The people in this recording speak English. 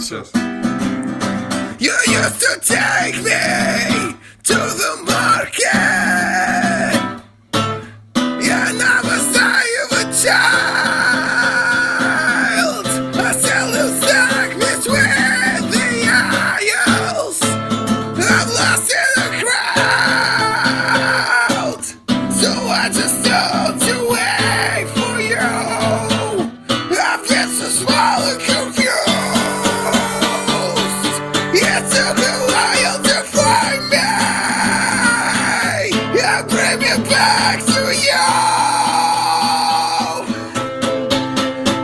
You used to take me to the market. You never say you a child. I still lose darkness with the aisles. I'm lost in the crowd. So I just told you wait for you. I've yet small and confused. bring me back to you!